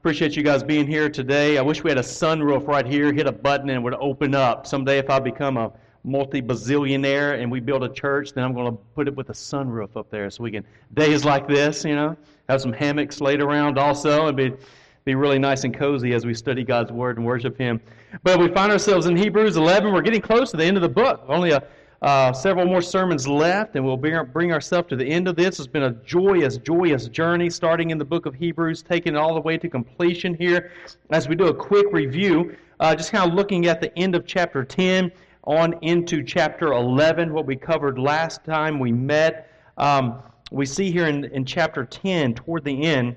appreciate you guys being here today. I wish we had a sunroof right here, hit a button, and it would open up. Someday, if I become a multi bazillionaire and we build a church, then I'm going to put it with a sunroof up there so we can, days like this, you know, have some hammocks laid around also. It'd be, be really nice and cozy as we study God's Word and worship Him. But we find ourselves in Hebrews 11. We're getting close to the end of the book. Only a uh, several more sermons left, and we'll bring, bring ourselves to the end of this. It's been a joyous, joyous journey, starting in the book of Hebrews, taking it all the way to completion here. As we do a quick review, uh, just kind of looking at the end of chapter 10 on into chapter 11, what we covered last time we met. Um, we see here in, in chapter 10, toward the end,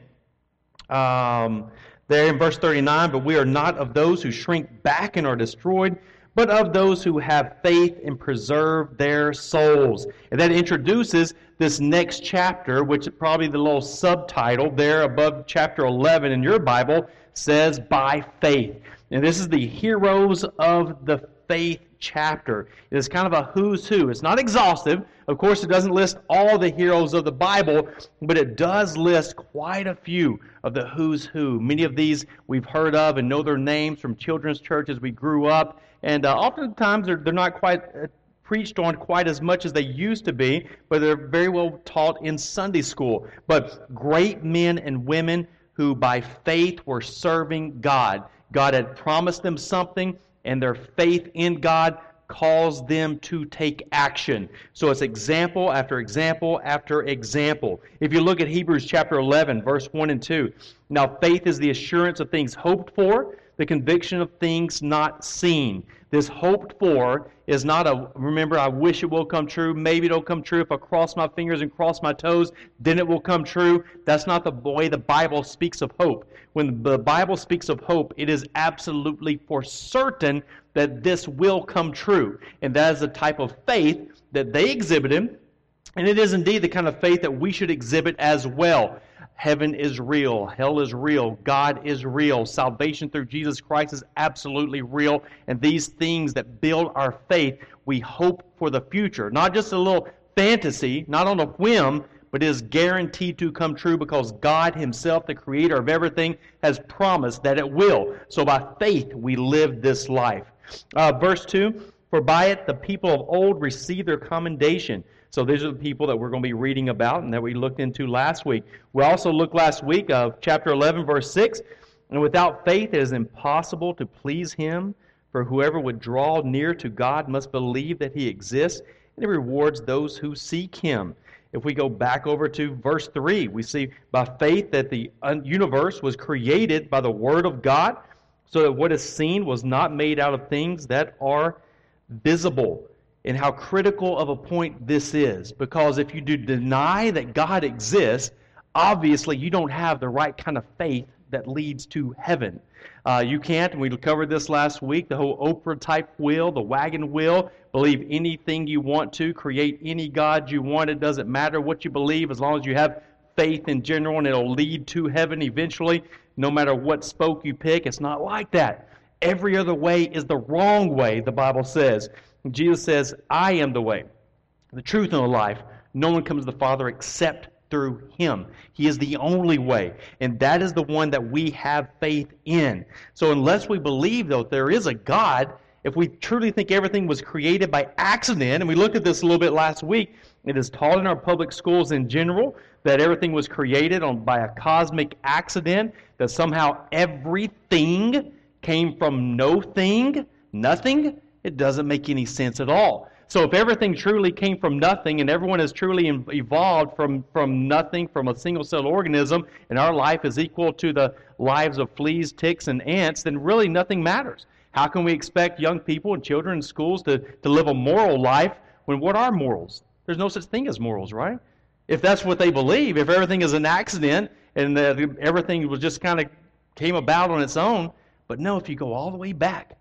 um, there in verse 39, but we are not of those who shrink back and are destroyed but of those who have faith and preserve their souls. And that introduces this next chapter, which is probably the little subtitle there above chapter 11 in your Bible says, By faith. And this is the heroes of the faith chapter. It is kind of a who's who. It's not exhaustive. Of course, it doesn't list all the heroes of the Bible, but it does list quite a few of the who's who. Many of these we've heard of and know their names from children's churches we grew up and uh, oftentimes they're, they're not quite uh, preached on quite as much as they used to be, but they're very well taught in Sunday school. But great men and women who by faith were serving God. God had promised them something, and their faith in God calls them to take action. So it's example after example after example. If you look at Hebrews chapter 11, verse 1 and 2, now faith is the assurance of things hoped for the conviction of things not seen. This hoped for is not a, remember, I wish it will come true. Maybe it'll come true if I cross my fingers and cross my toes, then it will come true. That's not the way the Bible speaks of hope. When the Bible speaks of hope, it is absolutely for certain that this will come true. And that is the type of faith that they exhibited. And it is indeed the kind of faith that we should exhibit as well. Heaven is real. Hell is real. God is real. Salvation through Jesus Christ is absolutely real. And these things that build our faith, we hope for the future. Not just a little fantasy, not on a whim, but is guaranteed to come true because God Himself, the creator of everything, has promised that it will. So by faith, we live this life. Uh, verse 2 For by it the people of old received their commendation. So these are the people that we're going to be reading about and that we looked into last week. We also looked last week of chapter 11, verse 6. And without faith it is impossible to please him, for whoever would draw near to God must believe that he exists, and he rewards those who seek him. If we go back over to verse 3, we see by faith that the universe was created by the Word of God, so that what is seen was not made out of things that are visible and how critical of a point this is. Because if you do deny that God exists, obviously you don't have the right kind of faith that leads to heaven. Uh, you can't, and we covered this last week, the whole Oprah type will, the wagon will, believe anything you want to, create any God you want. It doesn't matter what you believe as long as you have faith in general, and it'll lead to heaven eventually, no matter what spoke you pick. It's not like that. Every other way is the wrong way, the Bible says. Jesus says, I am the way, the truth, and the life. No one comes to the Father except through him. He is the only way. And that is the one that we have faith in. So unless we believe, though, there is a God, if we truly think everything was created by accident, and we looked at this a little bit last week, it is taught in our public schools in general that everything was created on, by a cosmic accident, that somehow everything came from no thing, nothing. It doesn't make any sense at all. So if everything truly came from nothing and everyone has truly evolved from, from nothing, from a single cell organism, and our life is equal to the lives of fleas, ticks, and ants, then really nothing matters. How can we expect young people and children in schools to, to live a moral life when what are morals? There's no such thing as morals, right? If that's what they believe, if everything is an accident and uh, everything was just kind of came about on its own, but no, if you go all the way back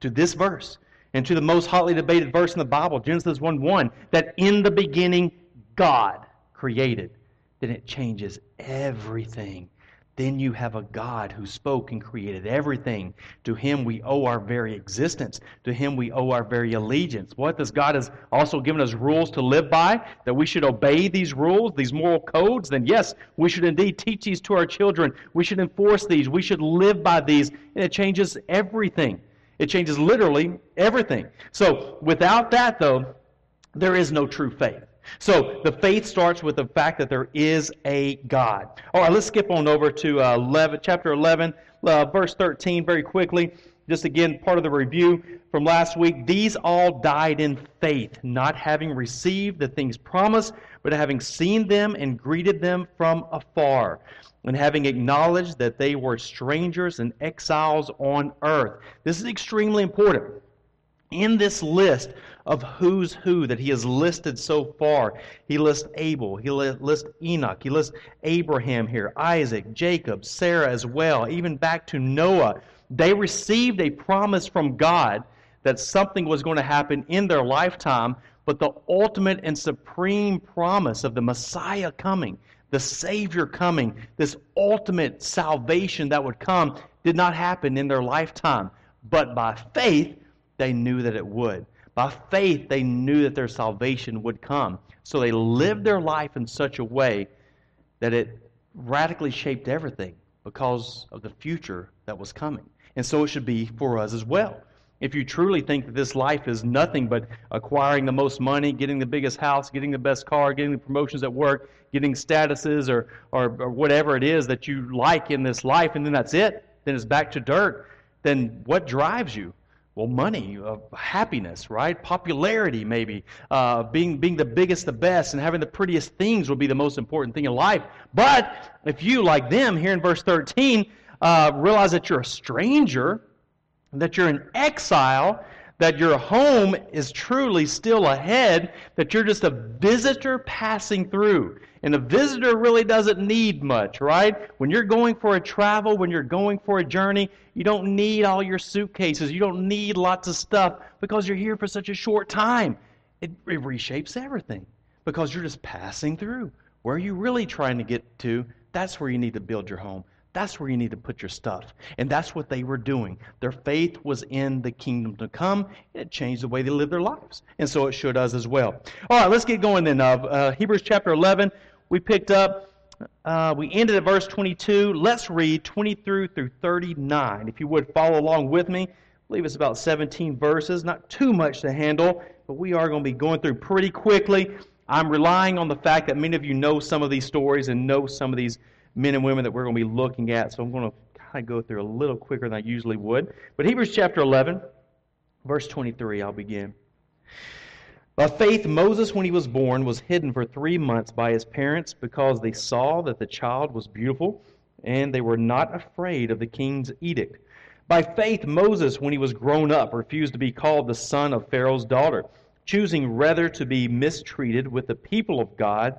to this verse, and to the most hotly debated verse in the Bible, Genesis 1 1, that in the beginning God created, then it changes everything. then you have a God who spoke and created everything. To him we owe our very existence. To him we owe our very allegiance. What? This God has also given us rules to live by, that we should obey these rules, these moral codes. Then, yes, we should indeed teach these to our children. We should enforce these. We should live by these. And it changes everything. It changes literally everything. So, without that, though, there is no true faith. So the faith starts with the fact that there is a God. All right, let's skip on over to uh, 11, chapter 11, uh, verse 13, very quickly. Just again, part of the review from last week. These all died in faith, not having received the things promised, but having seen them and greeted them from afar, and having acknowledged that they were strangers and exiles on earth. This is extremely important. In this list of who's who that he has listed so far. He lists Abel, he lists Enoch, he lists Abraham here, Isaac, Jacob, Sarah as well, even back to Noah. They received a promise from God that something was going to happen in their lifetime, but the ultimate and supreme promise of the Messiah coming, the Savior coming, this ultimate salvation that would come, did not happen in their lifetime. But by faith, they knew that it would. By faith, they knew that their salvation would come. So they lived their life in such a way that it radically shaped everything because of the future that was coming. And so it should be for us as well. If you truly think that this life is nothing but acquiring the most money, getting the biggest house, getting the best car, getting the promotions at work, getting statuses or, or, or whatever it is that you like in this life, and then that's it, then it's back to dirt, then what drives you? well, money, uh, happiness, right? Popularity, maybe. Uh, being, being the biggest, the best, and having the prettiest things will be the most important thing in life. But if you, like them, here in verse 13, uh, realize that you're a stranger, that you're in exile, that your home is truly still ahead, that you're just a visitor passing through. And a visitor really doesn't need much, right? When you're going for a travel, when you're going for a journey, you don't need all your suitcases. You don't need lots of stuff because you're here for such a short time. It, it reshapes everything because you're just passing through. Where are you really trying to get to? That's where you need to build your home. That's where you need to put your stuff. And that's what they were doing. Their faith was in the kingdom to come. It changed the way they lived their lives. And so it should us as well. All right, let's get going then. Uh, uh, Hebrews chapter 11, we picked up, uh, we ended at verse 22. Let's read 23 through 39. If you would follow along with me. I believe it's about 17 verses. Not too much to handle, but we are going to be going through pretty quickly. I'm relying on the fact that many of you know some of these stories and know some of these men and women that we're going to be looking at. So I'm going to kind of go through a little quicker than I usually would. But Hebrews chapter 11, verse 23, I'll begin. By faith, Moses, when he was born, was hidden for three months by his parents because they saw that the child was beautiful and they were not afraid of the king's edict. By faith, Moses, when he was grown up, refused to be called the son of Pharaoh's daughter, choosing rather to be mistreated with the people of God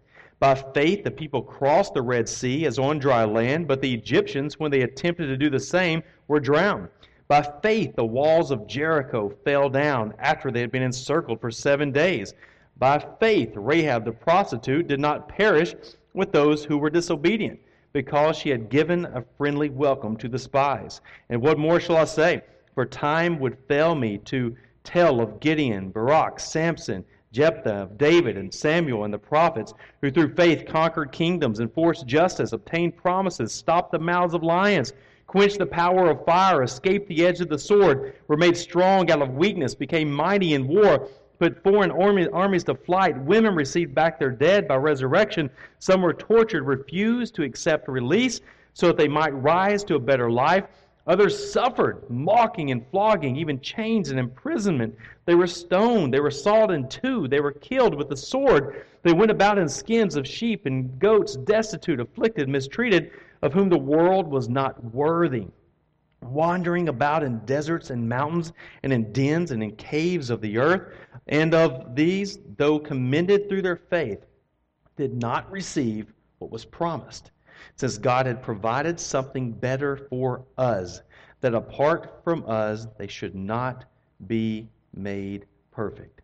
By faith, the people crossed the Red Sea as on dry land, but the Egyptians, when they attempted to do the same, were drowned. By faith, the walls of Jericho fell down after they had been encircled for seven days. By faith, Rahab the prostitute did not perish with those who were disobedient, because she had given a friendly welcome to the spies. And what more shall I say? For time would fail me to tell of Gideon, Barak, Samson, Jephthah, David, and Samuel, and the prophets, who through faith conquered kingdoms, enforced justice, obtained promises, stopped the mouths of lions, quenched the power of fire, escaped the edge of the sword, were made strong out of weakness, became mighty in war, put foreign armies to flight. Women received back their dead by resurrection. Some were tortured, refused to accept release so that they might rise to a better life. Others suffered mocking and flogging, even chains and imprisonment. They were stoned. They were sawed in two. They were killed with the sword. They went about in skins of sheep and goats, destitute, afflicted, mistreated, of whom the world was not worthy. wandering about in deserts and mountains and in dens and in caves of the earth. And of these, though commended through their faith, did not receive what was promised, since God had provided something better for us, that apart from us they should not be made perfect.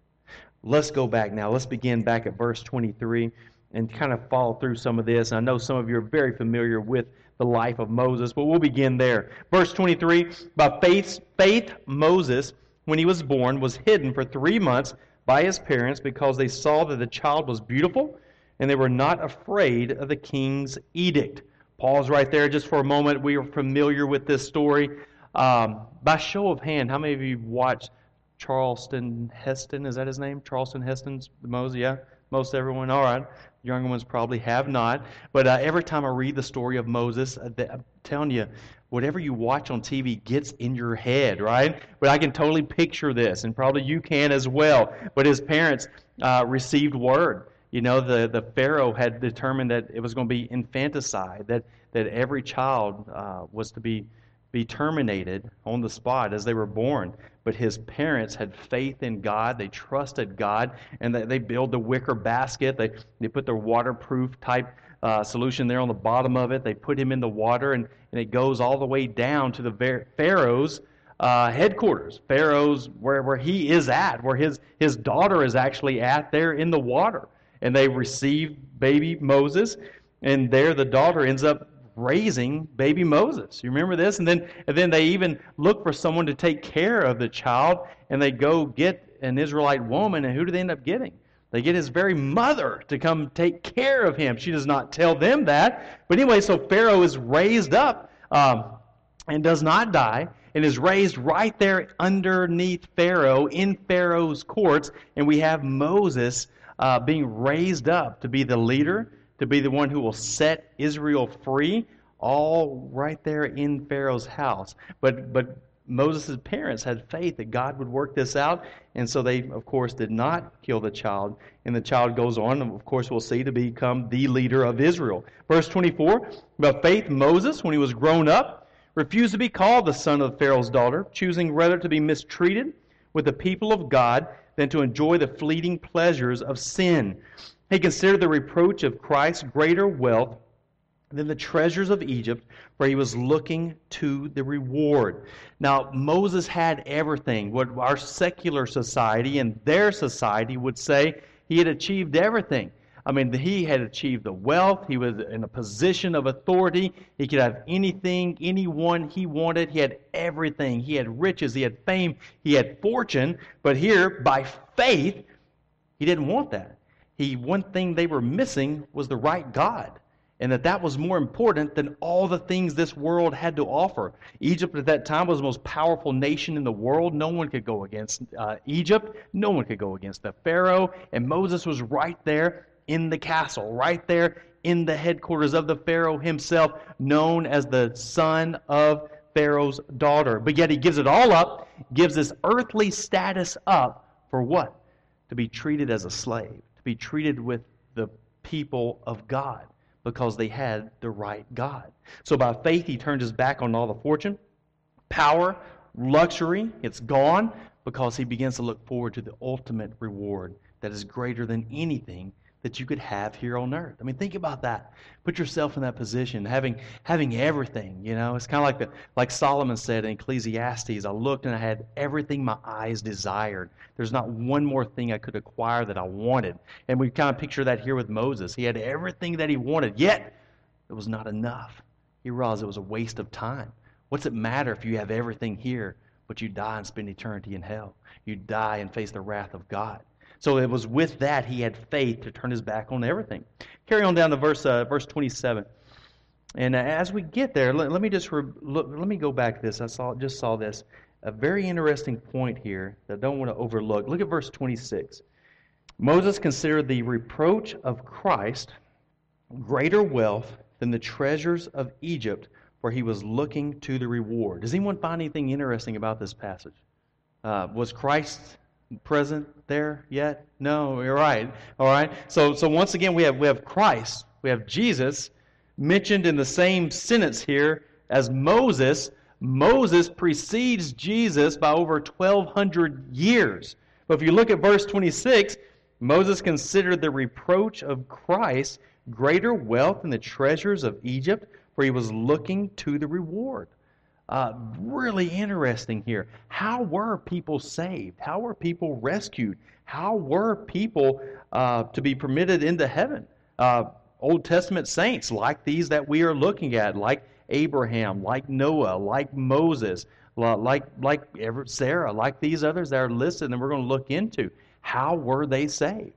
Let's go back now. Let's begin back at verse 23 and kind of follow through some of this. I know some of you are very familiar with the life of Moses, but we'll begin there. Verse 23 By faith, faith Moses, when he was born, was hidden for three months by his parents because they saw that the child was beautiful and they were not afraid of the king's edict. Pause right there just for a moment. We are familiar with this story. Um, by show of hand, how many of you watched Charleston Heston? Is that his name? Charleston Heston's Moses? Yeah? Most everyone? All right. Younger ones probably have not. But uh, every time I read the story of Moses, uh, I'm telling you, whatever you watch on TV gets in your head, right? But I can totally picture this, and probably you can as well. But his parents uh, received word. You know, the, the Pharaoh had determined that it was going to be infanticide, that, that every child uh, was to be be terminated on the spot as they were born. But his parents had faith in God. They trusted God. And they, they built the wicker basket. They, they put their waterproof type uh, solution there on the bottom of it. They put him in the water, and, and it goes all the way down to the Pharaoh's uh, headquarters. Pharaoh's, where, where he is at, where his, his daughter is actually at there in the water. And they receive baby Moses. And there the daughter ends up raising baby Moses. You remember this? And then, and then they even look for someone to take care of the child, and they go get an Israelite woman, and who do they end up getting? They get his very mother to come take care of him. She does not tell them that. But anyway, so Pharaoh is raised up um, and does not die and is raised right there underneath Pharaoh in Pharaoh's courts. And we have Moses uh, being raised up to be the leader to be the one who will set Israel free, all right there in Pharaoh's house. But but Moses' parents had faith that God would work this out, and so they, of course, did not kill the child. And the child goes on, of course, we'll see, to become the leader of Israel. Verse 24 By faith, Moses, when he was grown up, refused to be called the son of Pharaoh's daughter, choosing rather to be mistreated with the people of God than to enjoy the fleeting pleasures of sin. He considered the reproach of Christ greater wealth than the treasures of Egypt, for he was looking to the reward. Now, Moses had everything. What our secular society and their society would say, he had achieved everything. I mean, he had achieved the wealth. He was in a position of authority. He could have anything, anyone he wanted. He had everything. He had riches. He had fame. He had fortune. But here, by faith, he didn't want that he one thing they were missing was the right God and that that was more important than all the things this world had to offer. Egypt at that time was the most powerful nation in the world. No one could go against uh, Egypt. No one could go against the Pharaoh. And Moses was right there in the castle, right there in the headquarters of the Pharaoh himself, known as the son of Pharaoh's daughter. But yet he gives it all up, gives this earthly status up for what? To be treated as a slave to be treated with the people of God because they had the right God. So by faith, he turns his back on all the fortune, power, luxury. It's gone because he begins to look forward to the ultimate reward that is greater than anything that you could have here on earth. I mean, think about that. Put yourself in that position, having having everything. You know, it's kind of like the like Solomon said in Ecclesiastes. I looked and I had everything my eyes desired. There's not one more thing I could acquire that I wanted. And we kind of picture that here with Moses. He had everything that he wanted, yet it was not enough. He realized it was a waste of time. What's it matter if you have everything here, but you die and spend eternity in hell? You die and face the wrath of God. So it was with that he had faith to turn his back on everything. Carry on down to verse uh, verse 27. And uh, as we get there, let, let me just re- look, let me go back to this. I saw just saw this a very interesting point here that I don't want to overlook. Look at verse 26. Moses considered the reproach of Christ greater wealth than the treasures of Egypt, for he was looking to the reward. Does anyone find anything interesting about this passage? Uh, was Christ present there yet? No, you're right. All right. So, so once again, we have we have Christ, we have Jesus mentioned in the same sentence here as Moses, Moses precedes Jesus by over 1,200 years. But if you look at verse 26, Moses considered the reproach of Christ greater wealth than the treasures of Egypt, for he was looking to the reward. Uh, really interesting here. How were people saved? How were people rescued? How were people uh, to be permitted into heaven? Uh, Old Testament saints like these that we are looking at, like Abraham, like Noah, like Moses, like like Sarah, like these others that are listed, and we're going to look into. How were they saved?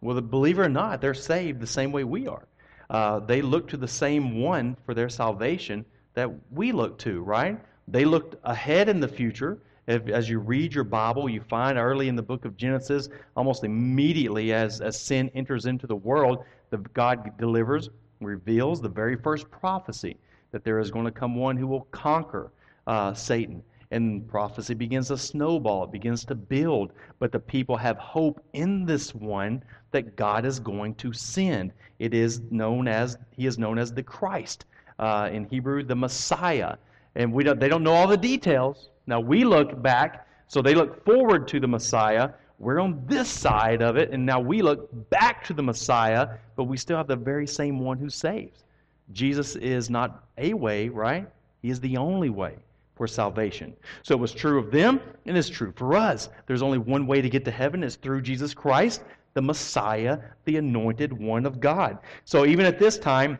Well, believe it or not, they're saved the same way we are. Uh, they look to the same one for their salvation that we look to, right? They looked ahead in the future. If, as you read your Bible, you find early in the book of Genesis, almost immediately as, as sin enters into the world, the, God delivers, reveals the very first prophecy that there is going to come one who will conquer uh, Satan. And prophecy begins to snowball, it begins to build. But the people have hope in this one that God is going to send. It is known as, he is known as the Christ uh, in Hebrew, the Messiah. And we don't, they don't know all the details. Now we look back, so they look forward to the Messiah. We're on this side of it, and now we look back to the Messiah, but we still have the very same one who saves. Jesus is not a way, right? He is the only way for salvation. So it was true of them, and it's true for us. There's only one way to get to heaven, it's through Jesus Christ, the Messiah, the anointed one of God. So even at this time,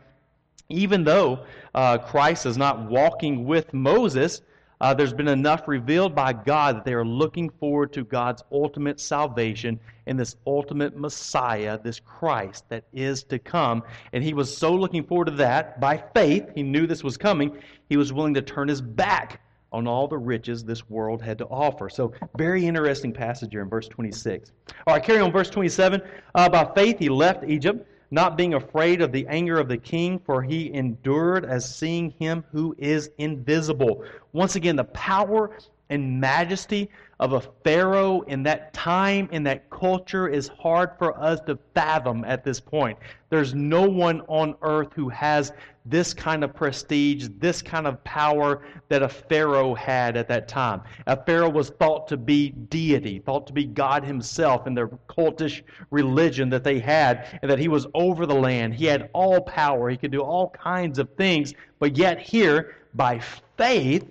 even though uh, Christ is not walking with Moses, uh, there's been enough revealed by God that they are looking forward to God's ultimate salvation and this ultimate Messiah, this Christ that is to come. And he was so looking forward to that by faith, he knew this was coming, he was willing to turn his back on all the riches this world had to offer. So, very interesting passage here in verse 26. All right, carry on, verse 27. Uh, by faith he left Egypt not being afraid of the anger of the king, for he endured as seeing him who is invisible. Once again, the power and majesty of a Pharaoh in that time, in that culture, is hard for us to fathom at this point. There's no one on earth who has this kind of prestige, this kind of power that a Pharaoh had at that time. A Pharaoh was thought to be deity, thought to be God himself in their cultish religion that they had, and that he was over the land. He had all power, he could do all kinds of things, but yet here, by faith,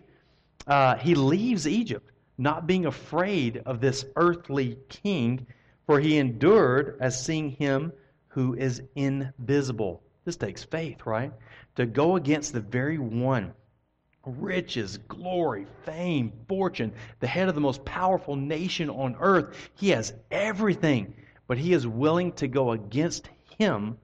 uh, he leaves Egypt, not being afraid of this earthly king, for he endured as seeing him who is invisible. This takes faith, right? To go against the very one riches, glory, fame, fortune, the head of the most powerful nation on earth. He has everything, but he is willing to go against him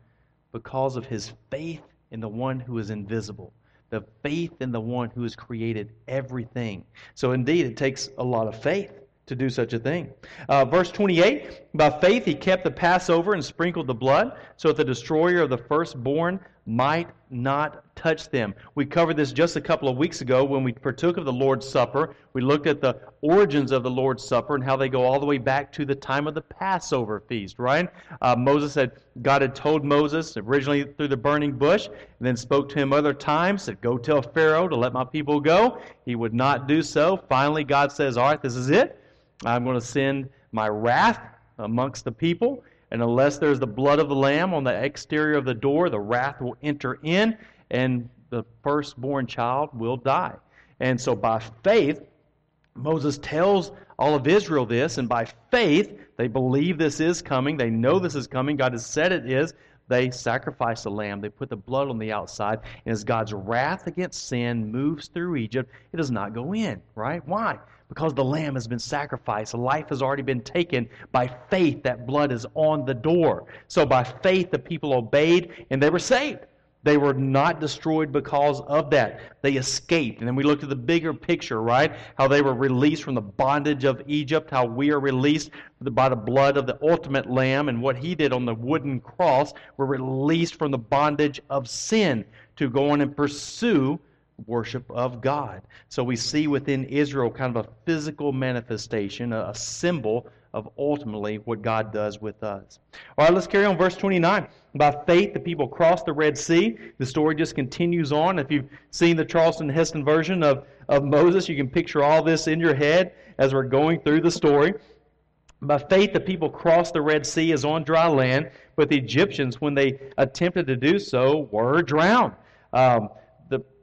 because of his faith in the one who is invisible the faith in the one who has created everything. So, indeed, it takes a lot of faith to do such a thing. Uh, verse 28 By faith he kept the Passover and sprinkled the blood, so that the destroyer of the firstborn might not touch them. We covered this just a couple of weeks ago when we partook of the Lord's Supper. We looked at the origins of the Lord's Supper and how they go all the way back to the time of the Passover feast, right? Uh, Moses said, God had told Moses originally through the burning bush, and then spoke to him other times, said, Go tell Pharaoh to let my people go. He would not do so. Finally, God says, All right, this is it. I'm going to send my wrath amongst the people. And unless there's the blood of the Lamb on the exterior of the door, the wrath will enter in, and the firstborn child will die. And so by faith, Moses tells all of Israel this, and by faith, they believe this is coming. They know this is coming. God has said it is. They sacrifice the lamb. They put the blood on the outside. And as God's wrath against sin moves through Egypt, it does not go in, right? Why? Because the lamb has been sacrificed. Life has already been taken. By faith, that blood is on the door. So by faith, the people obeyed and they were saved. They were not destroyed because of that. They escaped. And then we looked at the bigger picture, right? How they were released from the bondage of Egypt, how we are released by the blood of the ultimate Lamb and what he did on the wooden cross. We're released from the bondage of sin to go on and pursue worship of God. So we see within Israel kind of a physical manifestation, a, symbol of ultimately what God does with us. All right, let's carry on. Verse 29. By faith, the people crossed the Red Sea. The story just continues on. If you've seen the Charleston Heston version of, of Moses, you can picture all this in your head as we're going through the story. By faith, the people crossed the Red Sea as on dry land, but the Egyptians, when they attempted to do so, were drowned. Um,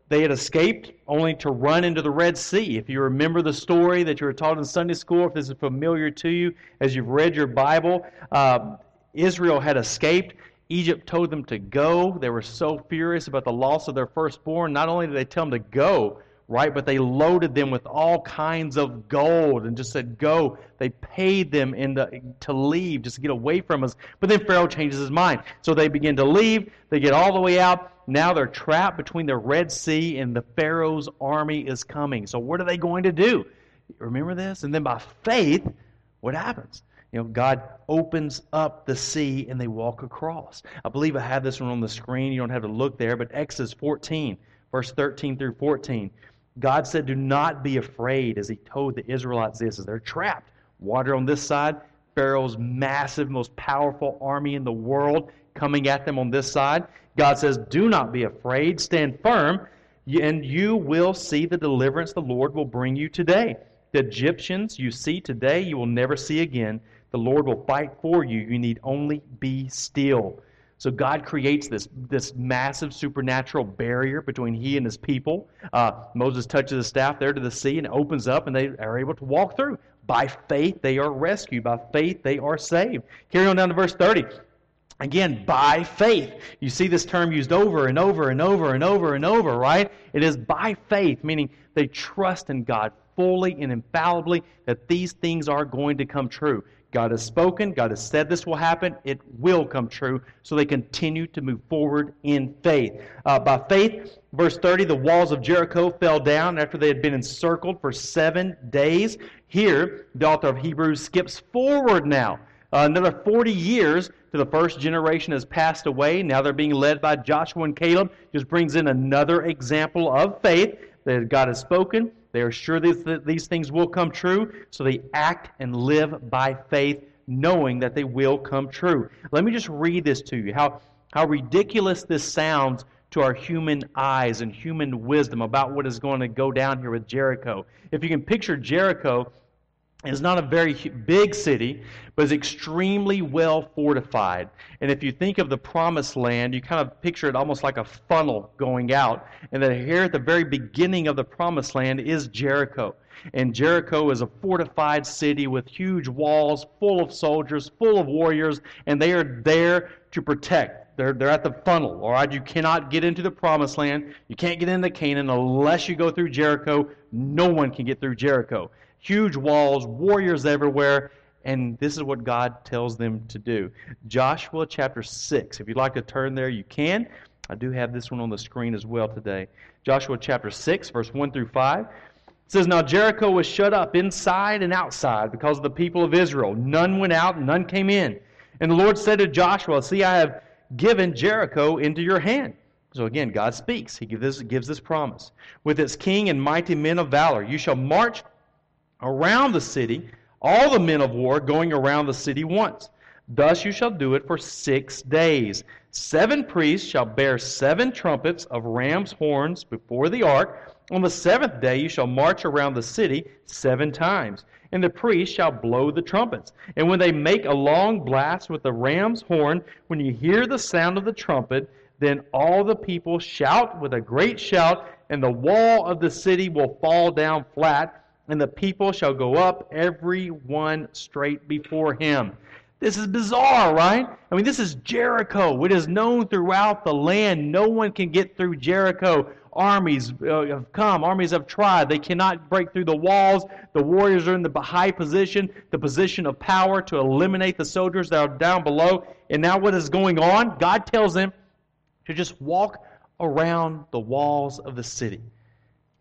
they had escaped only to run into the Red Sea. If you remember the story that you were taught in Sunday school, if this is familiar to you as you've read your Bible, uh, Israel had escaped. Egypt told them to go. They were so furious about the loss of their firstborn. Not only did they tell them to go, right? But they loaded them with all kinds of gold and just said, go. They paid them in the, to leave, just to get away from us. But then Pharaoh changes his mind. So they begin to leave. They get all the way out. Now they're trapped between the Red Sea and the Pharaoh's army is coming. So what are they going to do? Remember this? And then by faith, what happens? You know, God opens up the sea and they walk across. I believe I have this one on the screen. You don't have to look there, but Exodus 14, verse 13 through 14. God said, Do not be afraid, as He told the Israelites this, as they're trapped. Water on this side, Pharaoh's massive, most powerful army in the world coming at them on this side. God says, Do not be afraid, stand firm, and you will see the deliverance the Lord will bring you today. The Egyptians you see today, you will never see again. The Lord will fight for you. You need only be still. So God creates this, this massive supernatural barrier between he and his people. Uh, Moses touches the staff there to the sea and opens up and they are able to walk through. By faith, they are rescued. By faith, they are saved. Carry on down to verse 30. Again, by faith. You see this term used over and over and over and over and over, right? It is by faith, meaning they trust in God fully and infallibly that these things are going to come true. God has spoken, God has said this will happen, it will come true. So they continue to move forward in faith. Uh, by faith, verse 30, the walls of Jericho fell down after they had been encircled for seven days. Here, the author of Hebrews skips forward now. Uh, another 40 years to the first generation has passed away. Now they're being led by Joshua and Caleb. Just brings in another example of faith that God has spoken. They are sure that these things will come true, so they act and live by faith, knowing that they will come true. Let me just read this to you how, how ridiculous this sounds to our human eyes and human wisdom about what is going to go down here with Jericho. If you can picture Jericho, it's not a very big city, but it's extremely well fortified. And if you think of the promised land, you kind of picture it almost like a funnel going out. And that here at the very beginning of the promised land is Jericho. And Jericho is a fortified city with huge walls, full of soldiers, full of warriors, and they are there to protect. They're, they're at the funnel, all right? You cannot get into the promised land. You can't get into Canaan unless you go through Jericho. No one can get through Jericho huge walls, warriors everywhere, and this is what God tells them to do. Joshua chapter 6. If you'd like to turn there, you can. I do have this one on the screen as well today. Joshua chapter 6, verse 1 through 5. It says, Now Jericho was shut up inside and outside because of the people of Israel. None went out, none came in. And the Lord said to Joshua, See, I have given Jericho into your hand. So again, God speaks. He gives this, gives this promise. With its king and mighty men of valor, you shall march around the city, all the men of war going around the city once. Thus you shall do it for six days. Seven priests shall bear seven trumpets of ram's horns before the ark. On the seventh day you shall march around the city seven times. And the priests shall blow the trumpets. And when they make a long blast with the ram's horn, when you hear the sound of the trumpet, then all the people shout with a great shout, and the wall of the city will fall down flat and the people shall go up, every one straight before him. This is bizarre, right? I mean, this is Jericho. It is known throughout the land. No one can get through Jericho. Armies uh, have come, armies have tried. They cannot break through the walls. The warriors are in the high position, the position of power to eliminate the soldiers that are down below. And now, what is going on? God tells them to just walk around the walls of the city.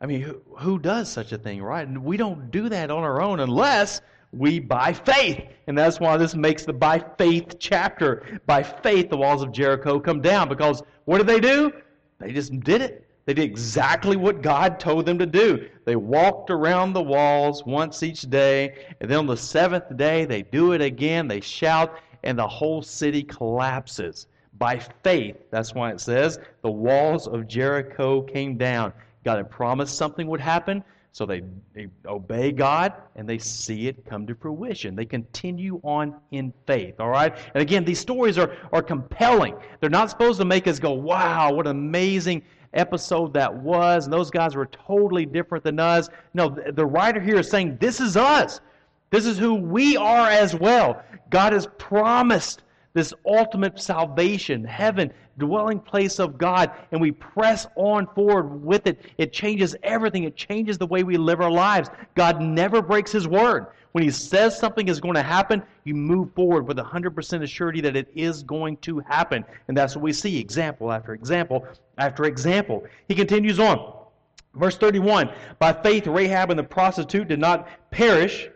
I mean, who, who does such a thing, right? We don't do that on our own unless we by faith. And that's why this makes the by faith chapter. By faith, the walls of Jericho come down because what did they do? They just did it. They did exactly what God told them to do. They walked around the walls once each day, and then on the seventh day, they do it again. They shout, and the whole city collapses. By faith, that's why it says, the walls of Jericho came down. God had promised something would happen, so they, they obey God and they see it come to fruition. They continue on in faith, all right? And again, these stories are, are compelling. They're not supposed to make us go, wow, what an amazing episode that was. And those guys were totally different than us. No, the writer here is saying, this is us. This is who we are as well. God has promised this ultimate salvation, heaven, dwelling place of God, and we press on forward with it. It changes everything. It changes the way we live our lives. God never breaks His word. When He says something is going to happen, you move forward with 100% assurity that it is going to happen. And that's what we see, example after example after example. He continues on. Verse 31 By faith, Rahab and the prostitute did not perish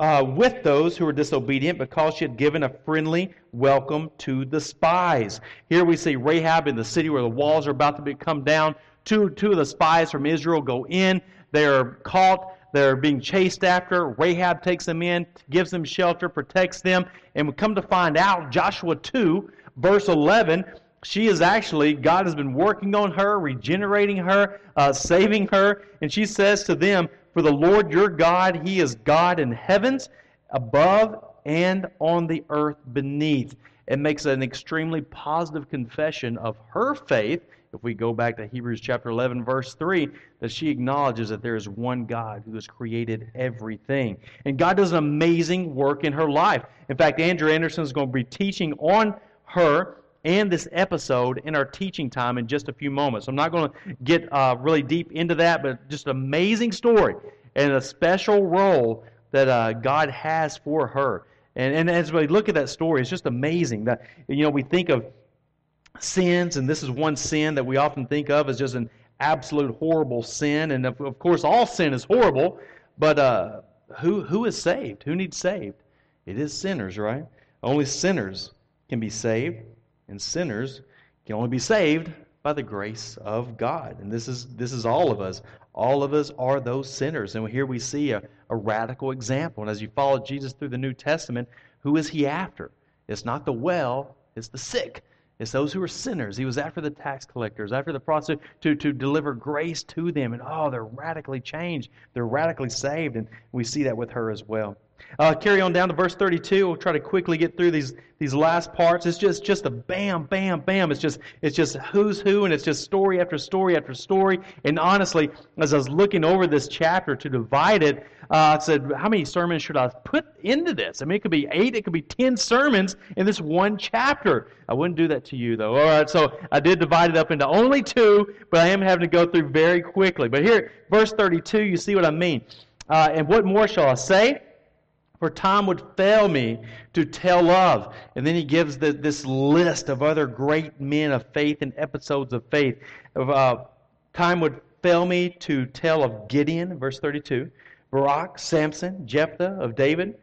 uh, with those who were disobedient because she had given a friendly welcome to the spies. Here we see Rahab in the city where the walls are about to be, come down. Two, two of the spies from Israel go in. They are caught. They're being chased after. Rahab takes them in, gives them shelter, protects them. And we come to find out, Joshua 2, verse 11, she is actually, God has been working on her, regenerating her, uh, saving her. And she says to them, for the Lord your God, He is God in heavens above and on the earth beneath. It makes an extremely positive confession of her faith. If we go back to Hebrews chapter 11, verse 3, that she acknowledges that there is one God who has created everything. And God does an amazing work in her life. In fact, Andrew Anderson is going to be teaching on her and this episode in our teaching time in just a few moments. I'm not going to get uh, really deep into that, but just an amazing story and a special role that uh, God has for her. And, and as we look at that story, it's just amazing that, you know, we think of sins, and this is one sin that we often think of as just an absolute horrible sin. And of, of course, all sin is horrible, but uh, who, who is saved? Who needs saved? It is sinners, right? Only sinners can be saved and sinners can only be saved by the grace of God. And this is this is all of us. All of us are those sinners. And here we see a, a radical example. And as you follow Jesus through the New Testament, who is he after? It's not the well, it's the sick. It's those who are sinners. He was after the tax collectors, after the prostitute, to, to deliver grace to them. And oh, they're radically changed. They're radically saved. And we see that with her as well. Uh, carry on down to verse 32. We'll try to quickly get through these these last parts. It's just just a bam, bam, bam. It's just it's just who's who, and it's just story after story after story. And honestly, as I was looking over this chapter to divide it, uh, I said, how many sermons should I put into this? I mean, it could be eight, it could be ten sermons in this one chapter. I wouldn't do that to you, though. All right, so I did divide it up into only two, but I am having to go through very quickly. But here, verse 32, you see what I mean. Uh, and what more shall I say? For time would fail me to tell of. And then he gives the, this list of other great men of faith and episodes of faith. Uh, time would fail me to tell of Gideon, verse 32, Barak, Samson, Jephthah, of David,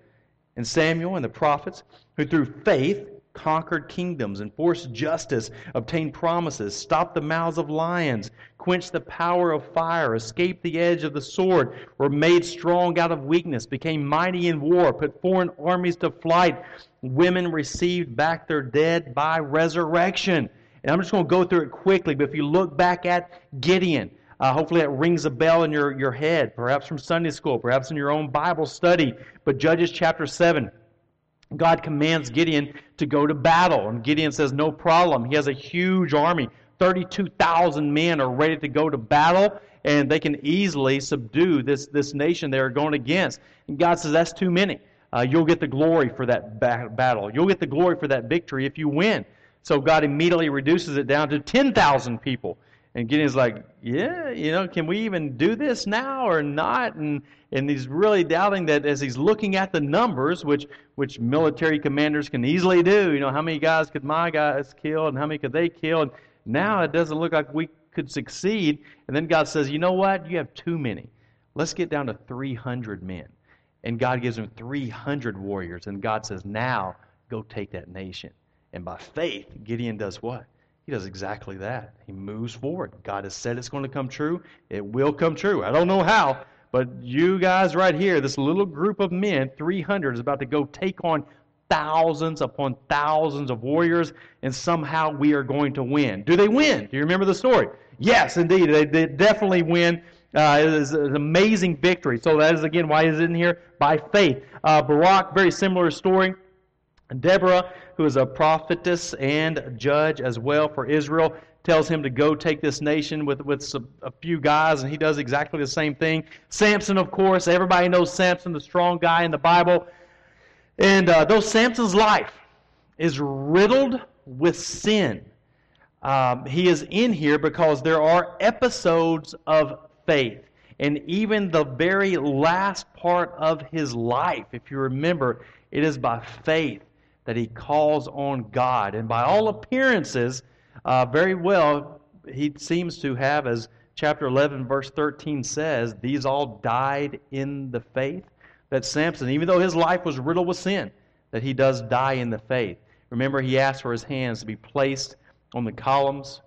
and Samuel and the prophets, who through faith conquered kingdoms, enforced justice, obtained promises, stopped the mouths of lions, quenched the power of fire, escaped the edge of the sword, were made strong out of weakness, became mighty in war, put foreign armies to flight. Women received back their dead by resurrection. And I'm just going to go through it quickly, but if you look back at Gideon, uh, hopefully that rings a bell in your, your head, perhaps from Sunday school, perhaps in your own Bible study. But Judges chapter 7, God commands Gideon to go to battle. And Gideon says, No problem. He has a huge army. 32,000 men are ready to go to battle, and they can easily subdue this, this nation they're going against. And God says, That's too many. Uh, you'll get the glory for that ba- battle. You'll get the glory for that victory if you win. So God immediately reduces it down to 10,000 people. And Gideon's like, yeah, you know, can we even do this now or not? And and he's really doubting that as he's looking at the numbers, which which military commanders can easily do. You know, how many guys could my guys kill, and how many could they kill? And now it doesn't look like we could succeed. And then God says, you know what? You have too many. Let's get down to 300 men. And God gives him 300 warriors. And God says, now go take that nation. And by faith, Gideon does what? He does exactly that. He moves forward. God has said it's going to come true. It will come true. I don't know how, but you guys right here, this little group of men, 300, is about to go take on thousands upon thousands of warriors, and somehow we are going to win. Do they win? Do you remember the story? Yes, indeed. They, they definitely win. Uh, it is an amazing victory. So that is, again, why is in here? By faith. Uh, Barak, very similar story. Deborah, who is a prophetess and judge as well for Israel, tells him to go take this nation with, with some, a few guys, and he does exactly the same thing. Samson, of course, everybody knows Samson, the strong guy in the Bible. And uh, though Samson's life is riddled with sin, um, he is in here because there are episodes of faith. And even the very last part of his life, if you remember, it is by faith that he calls on God. And by all appearances, uh, very well, he seems to have, as chapter 11, verse 13 says, these all died in the faith. That Samson, even though his life was riddled with sin, that he does die in the faith. Remember, he asked for his hands to be placed on the columns,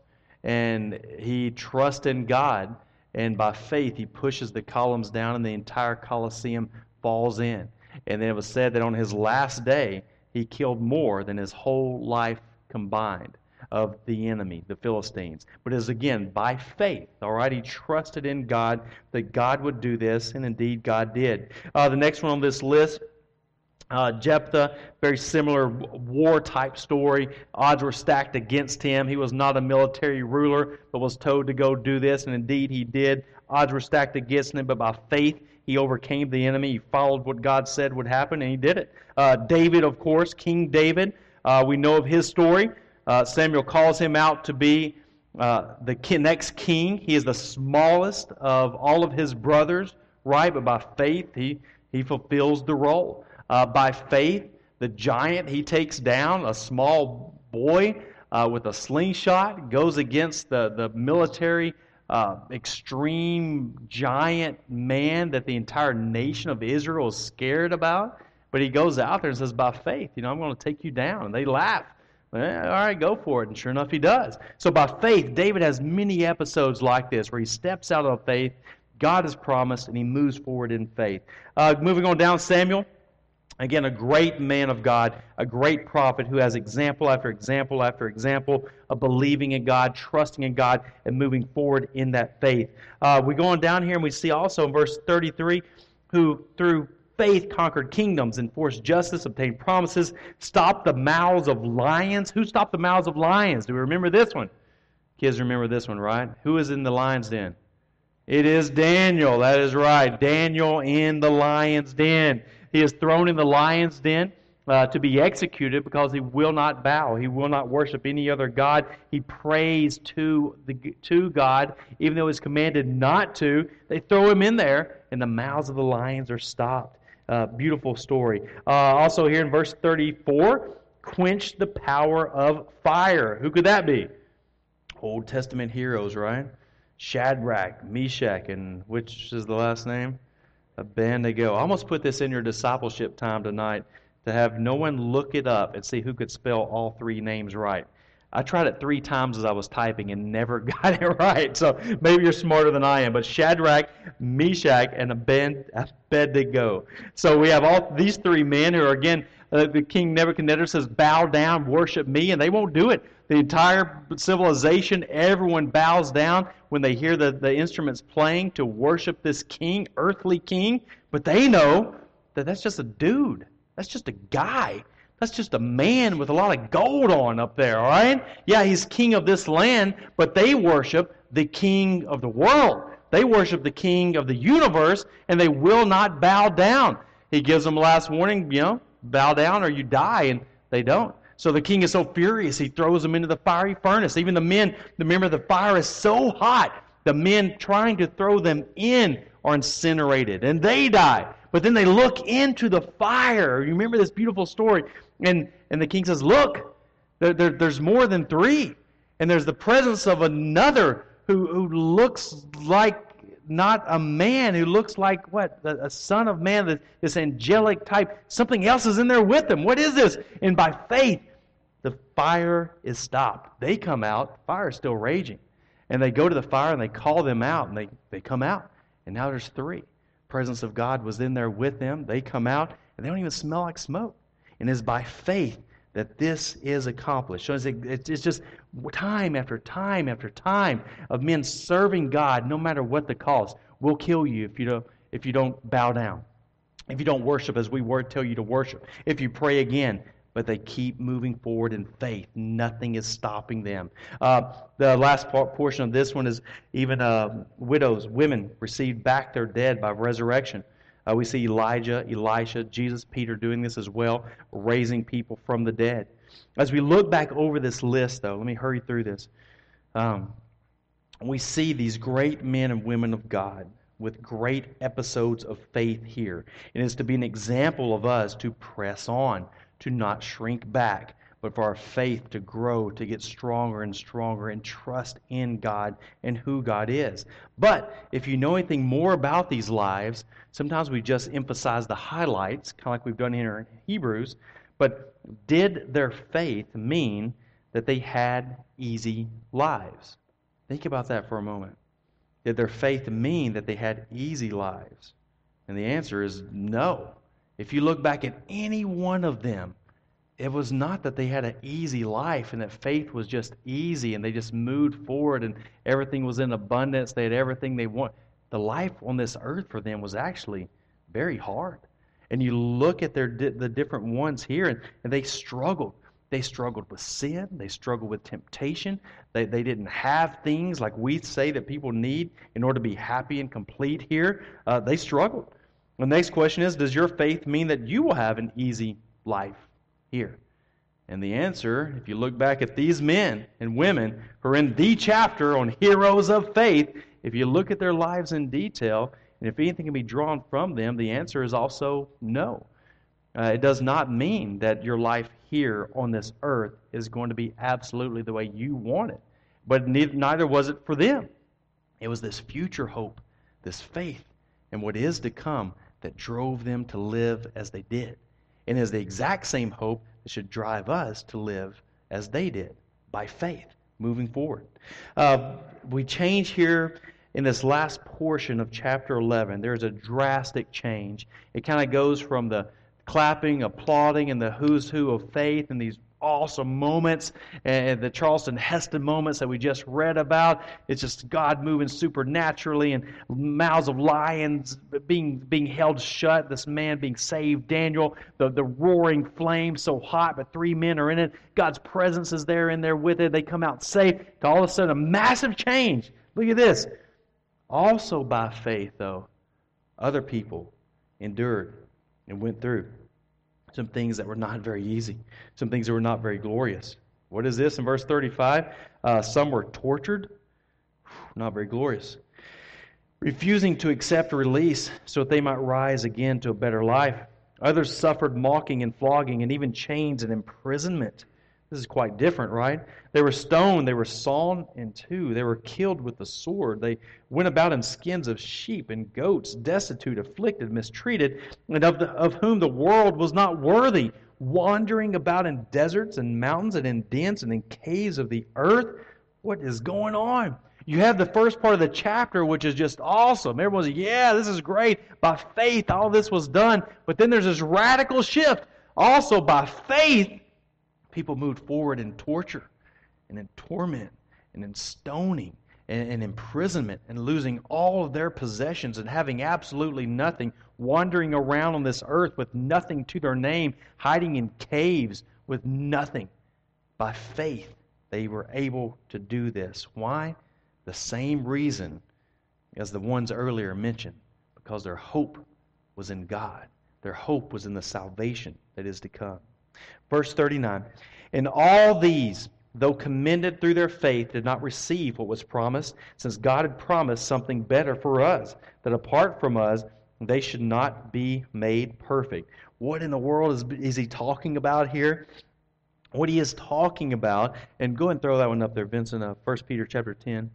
and he trusts in God, and by faith, he pushes the columns down, and the entire Colosseum falls in. And then it was said that on his last day, he killed more than his whole life combined of the enemy, the Philistines. But it is again by faith, all right? He trusted in God that God would do this, and indeed God did. Uh, the next one on this list uh, Jephthah, very similar war type story. Odds were stacked against him. He was not a military ruler, but was told to go do this, and indeed he did. Odds were stacked against him, but by faith he overcame the enemy. He followed what God said would happen, and he did it. Uh, David, of course, King David, uh, we know of his story. Uh, Samuel calls him out to be uh, the next king. He is the smallest of all of his brothers, right? But by faith, he, he fulfills the role. Uh, by faith, the giant he takes down, a small boy uh, with a slingshot, goes against the, the military uh, extreme giant man that the entire nation of Israel is scared about. But he goes out there and says, By faith, you know, I'm going to take you down. And they laugh. all right, go for it. And sure enough, he does. So by faith, David has many episodes like this where he steps out of faith, God has promised, and he moves forward in faith. Uh, moving on down, Samuel. Again, a great man of God, a great prophet who has example after example after example of believing in God, trusting in God, and moving forward in that faith. Uh, we go on down here and we see also in verse 33 who, through faith, conquered kingdoms, enforced justice, obtained promises, stopped the mouths of lions. Who stopped the mouths of lions? Do we remember this one? Kids remember this one, right? Who is in the lion's den? It is Daniel. That is right. Daniel in the lion's den. He is thrown in the lion's den uh, to be executed because he will not bow. He will not worship any other God. He prays to, the, to God, even though he's commanded not to. They throw him in there, and the mouths of the lions are stopped. Uh, beautiful story. Uh, also, here in verse 34, quench the power of fire. Who could that be? Old Testament heroes, right? Shadrach, Meshach, and which is the last name? Abednego. I almost put this in your discipleship time tonight to have no one look it up and see who could spell all three names right. I tried it three times as I was typing and never got it right. So maybe you're smarter than I am. But Shadrach, Meshach, and Abednego. So we have all these three men who are, again, uh, the king Nebuchadnezzar says, bow down, worship me, and they won't do it. The entire civilization, everyone bows down when they hear the, the instruments playing to worship this king, earthly king. But they know that that's just a dude. That's just a guy. That's just a man with a lot of gold on up there, all right? Yeah, he's king of this land, but they worship the king of the world. They worship the king of the universe, and they will not bow down. He gives them a last warning, you know, bow down or you die, and they don't. So the king is so furious, he throws them into the fiery furnace. Even the men, remember, the fire is so hot, the men trying to throw them in are incinerated, and they die. But then they look into the fire. You remember this beautiful story? And, and the king says, Look, there, there, there's more than three. And there's the presence of another who, who looks like not a man who looks like what? A son of man, this angelic type. Something else is in there with him. What is this? And by faith, the fire is stopped. They come out, fire is still raging. And they go to the fire and they call them out, and they, they come out. And now there's three. Presence of God was in there with them. They come out, and they don't even smell like smoke. And it's by faith that this is accomplished. So it's just time after time after time of men serving God, no matter what the cost. We'll kill you if you don't, if you don't bow down. If you don't worship as we were, tell you to worship. If you pray again, but they keep moving forward in faith. Nothing is stopping them. Uh, the last part, portion of this one is even uh, widows, women received back their dead by resurrection. Uh, we see Elijah, Elisha, Jesus, Peter doing this as well, raising people from the dead. As we look back over this list, though, let me hurry through this. Um, we see these great men and women of God with great episodes of faith here. And it's to be an example of us to press on, to not shrink back, but for our faith to grow, to get stronger and stronger, and trust in God and who God is. But if you know anything more about these lives, sometimes we just emphasize the highlights, kind of like we've done here in Hebrews. But did their faith mean that they had easy lives? Think about that for a moment. Did their faith mean that they had easy lives? And the answer is no. If you look back at any one of them, it was not that they had an easy life and that faith was just easy and they just moved forward and everything was in abundance. They had everything they want. The life on this earth for them was actually very hard. And you look at their the different ones here, and, and they struggled. They struggled with sin. They struggled with temptation. They, they didn't have things like we say that people need in order to be happy and complete here. Uh, they struggled. The next question is Does your faith mean that you will have an easy life here? And the answer, if you look back at these men and women who are in the chapter on heroes of faith, if you look at their lives in detail, and if anything can be drawn from them, the answer is also no. Uh, it does not mean that your life here on this earth is going to be absolutely the way you want it. But neither, neither was it for them. It was this future hope, this faith, and what is to come that drove them to live as they did. And is the exact same hope that should drive us to live as they did, by faith, moving forward. Uh, we change here in this last portion of chapter 11. There's a drastic change. It kind of goes from the clapping, applauding, and the who's who of faith and these awesome moments and the Charlton Heston moments that we just read about. It's just God moving supernaturally and mouths of lions being being held shut, this man being saved, Daniel, the, the roaring flame so hot, but three men are in it. God's presence is there in there with it. They come out safe. To all of a sudden a massive change. Look at this. Also by faith, though, other people endured and went through some things that were not very easy, some things that were not very glorious. What is this in verse 35? Uh, some were tortured, not very glorious, refusing to accept release so that they might rise again to a better life. Others suffered mocking and flogging and even chains and imprisonment. This is quite different, right? They were stoned, they were sawn in two, they were killed with the sword. They went about in skins of sheep and goats, destitute, afflicted, mistreated, and of, the, of whom the world was not worthy, wandering about in deserts and mountains and in dens and in caves of the earth. What is going on? You have the first part of the chapter, which is just awesome. Everyone's, yeah, this is great. By faith, all this was done. But then there's this radical shift. Also, by faith, People moved forward in torture and in torment and in stoning and, in imprisonment and losing all of their possessions and having absolutely nothing, wandering around on this earth with nothing to their name, hiding in caves with nothing. By faith, they were able to do this. Why? The same reason as the ones earlier mentioned because their hope was in God. Their hope was in the salvation that is to come. Verse 39 And all these, though commended through their faith, did not receive what was promised, since God had promised something better for us, that apart from us, they should not be made perfect. What in the world is, is he talking about here? What he is talking about, and go and throw that one up there, Vincent, uh, 1 Peter chapter 10,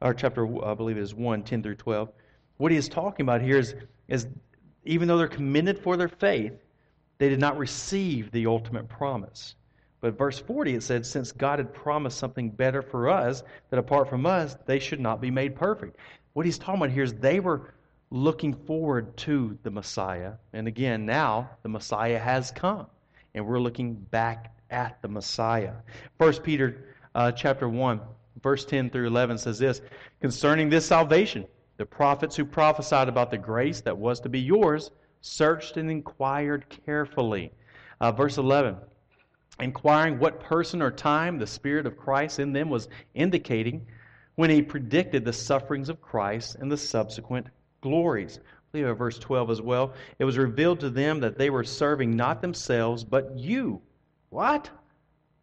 or chapter, I believe it is 1, 10 through 12. What he is talking about here is, is even though they're commended for their faith, they did not receive the ultimate promise. But verse 40 it said, Since God had promised something better for us, that apart from us, they should not be made perfect. What he's talking about here is they were looking forward to the Messiah. And again, now the Messiah has come. And we're looking back at the Messiah. 1 Peter uh, chapter 1, verse 10 through 11 says this Concerning this salvation, the prophets who prophesied about the grace that was to be yours searched and inquired carefully. Uh, verse 11 inquiring what person or time the Spirit of Christ in them was indicating when he predicted the sufferings of Christ and the subsequent glories. Leave verse 12 as well. It was revealed to them that they were serving not themselves, but you. What?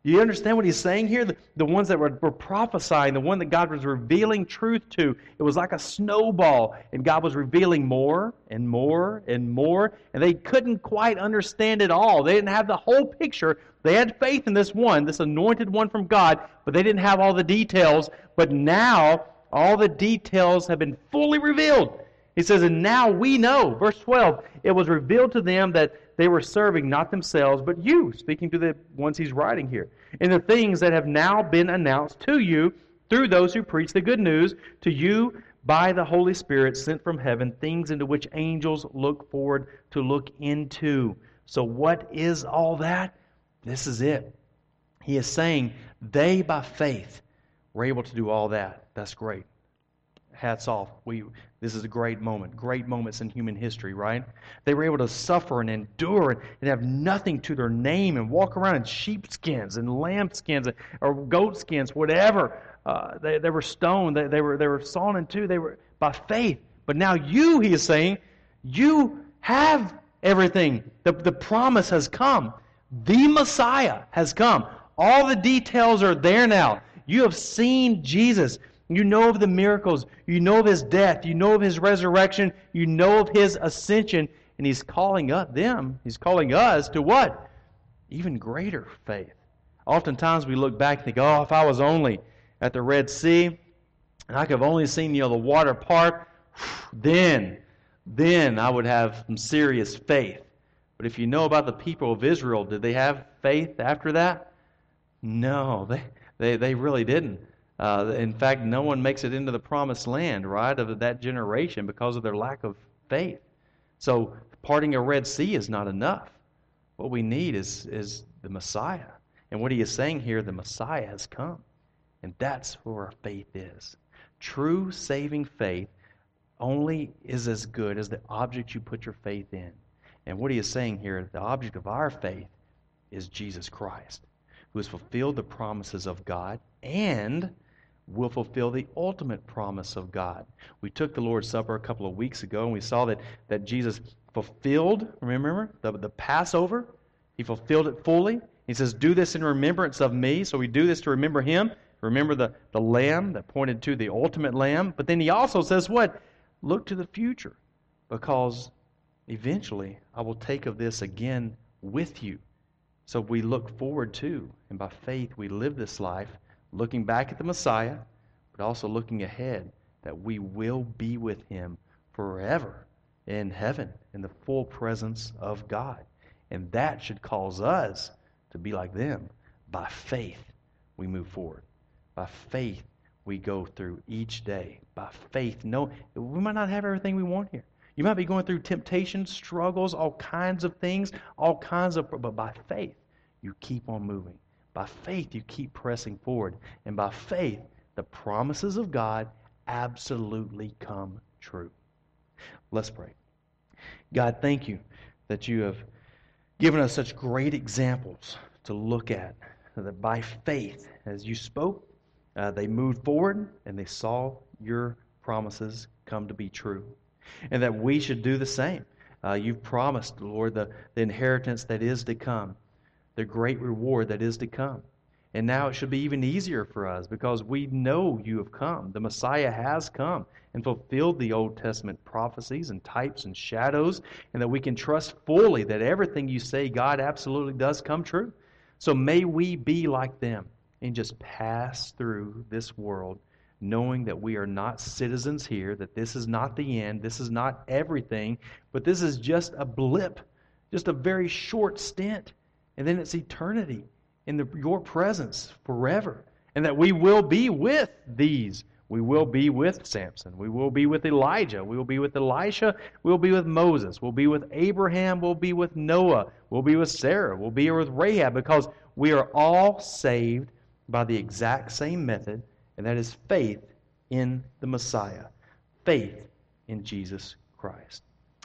You understand what he's saying here? The, the ones that were, were prophesying, the one that God was revealing truth to, it was like a snowball, and God was revealing more and more and more, and they couldn't quite understand it all. They didn't have the whole picture. They had faith in this one, this anointed one from God, but they didn't have all the details. But now, all the details have been fully revealed. He says, And now we know, verse 12, it was revealed to them that they were serving not themselves, but you, speaking to the ones he's writing here, in the things that have now been announced to you through those who preach the good news to you by the Holy Spirit sent from heaven, things into which angels look forward to look into. So, what is all that? This is it. He is saying they, by faith, were able to do all that. That's great hats off. We, this is a great moment, great moments in human history, right? They were able to suffer and endure and, and have nothing to their name and walk around in sheepskins and lambskins or goatskins, whatever. Uh, they, they were stoned, they, they, were, they were sawn in two, they were by faith. But now you, he is saying, you have everything. The, the promise has come. The Messiah has come. All the details are there now. You have seen Jesus. You know of the miracles. You know of his death. You know of his resurrection. You know of his ascension. And he's calling up them, he's calling us to what? Even greater faith. Oftentimes we look back and think, oh, if I was only at the Red Sea and I could have only seen you know, the water part, then, then I would have some serious faith. But if you know about the people of Israel, did they have faith after that? No, they, they, they really didn't. Uh, in fact, no one makes it into the promised land, right, of that generation because of their lack of faith. So parting a Red Sea is not enough. What we need is, is the Messiah. And what he is saying here, the Messiah has come. And that's where our faith is. True saving faith only is as good as the object you put your faith in. And what he is saying here, the object of our faith is Jesus Christ, who has fulfilled the promises of God and will fulfill the ultimate promise of God. We took the Lord's Supper a couple of weeks ago and we saw that, that Jesus fulfilled, remember, the, the Passover. He fulfilled it fully. He says, Do this in remembrance of me. So we do this to remember him, remember the, the lamb that pointed to the ultimate lamb. But then he also says, What? Look to the future because eventually I will take of this again with you. So we look forward to, and by faith we live this life looking back at the Messiah, but also looking ahead that we will be with him forever in heaven in the full presence of God. And that should cause us to be like them. By faith, we move forward. By faith, we go through each day. By faith, no, we might not have everything we want here. You might be going through temptations, struggles, all kinds of things, all kinds of, but by faith, you keep on moving. By faith, you keep pressing forward. And by faith, the promises of God absolutely come true. Let's pray. God, thank you that you have given us such great examples to look at. That by faith, as you spoke, uh, they moved forward and they saw your promises come to be true. And that we should do the same. Uh, you've promised, Lord, the, the inheritance that is to come the great reward that is to come. And now it should be even easier for us because we know you have come. The Messiah has come and fulfilled the Old Testament prophecies and types and shadows, and that we can trust fully that everything you say, God absolutely does come true. So may we be like them and just pass through this world knowing that we are not citizens here, that this is not the end, this is not everything, but this is just a blip, just a very short stint and then it's eternity. in the, your presence forever. And that we will be with these. We will be with Samson. We will be with Elijah. We will be with Elisha. We'll be with Moses. We'll be with Abraham. We'll be with Noah. We'll be with Sarah. We'll be with Rahab because we are all saved by the exact same method, and that is faith in the Messiah. Faith in Jesus Christ.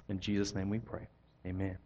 In Jesus' name we pray. Amen.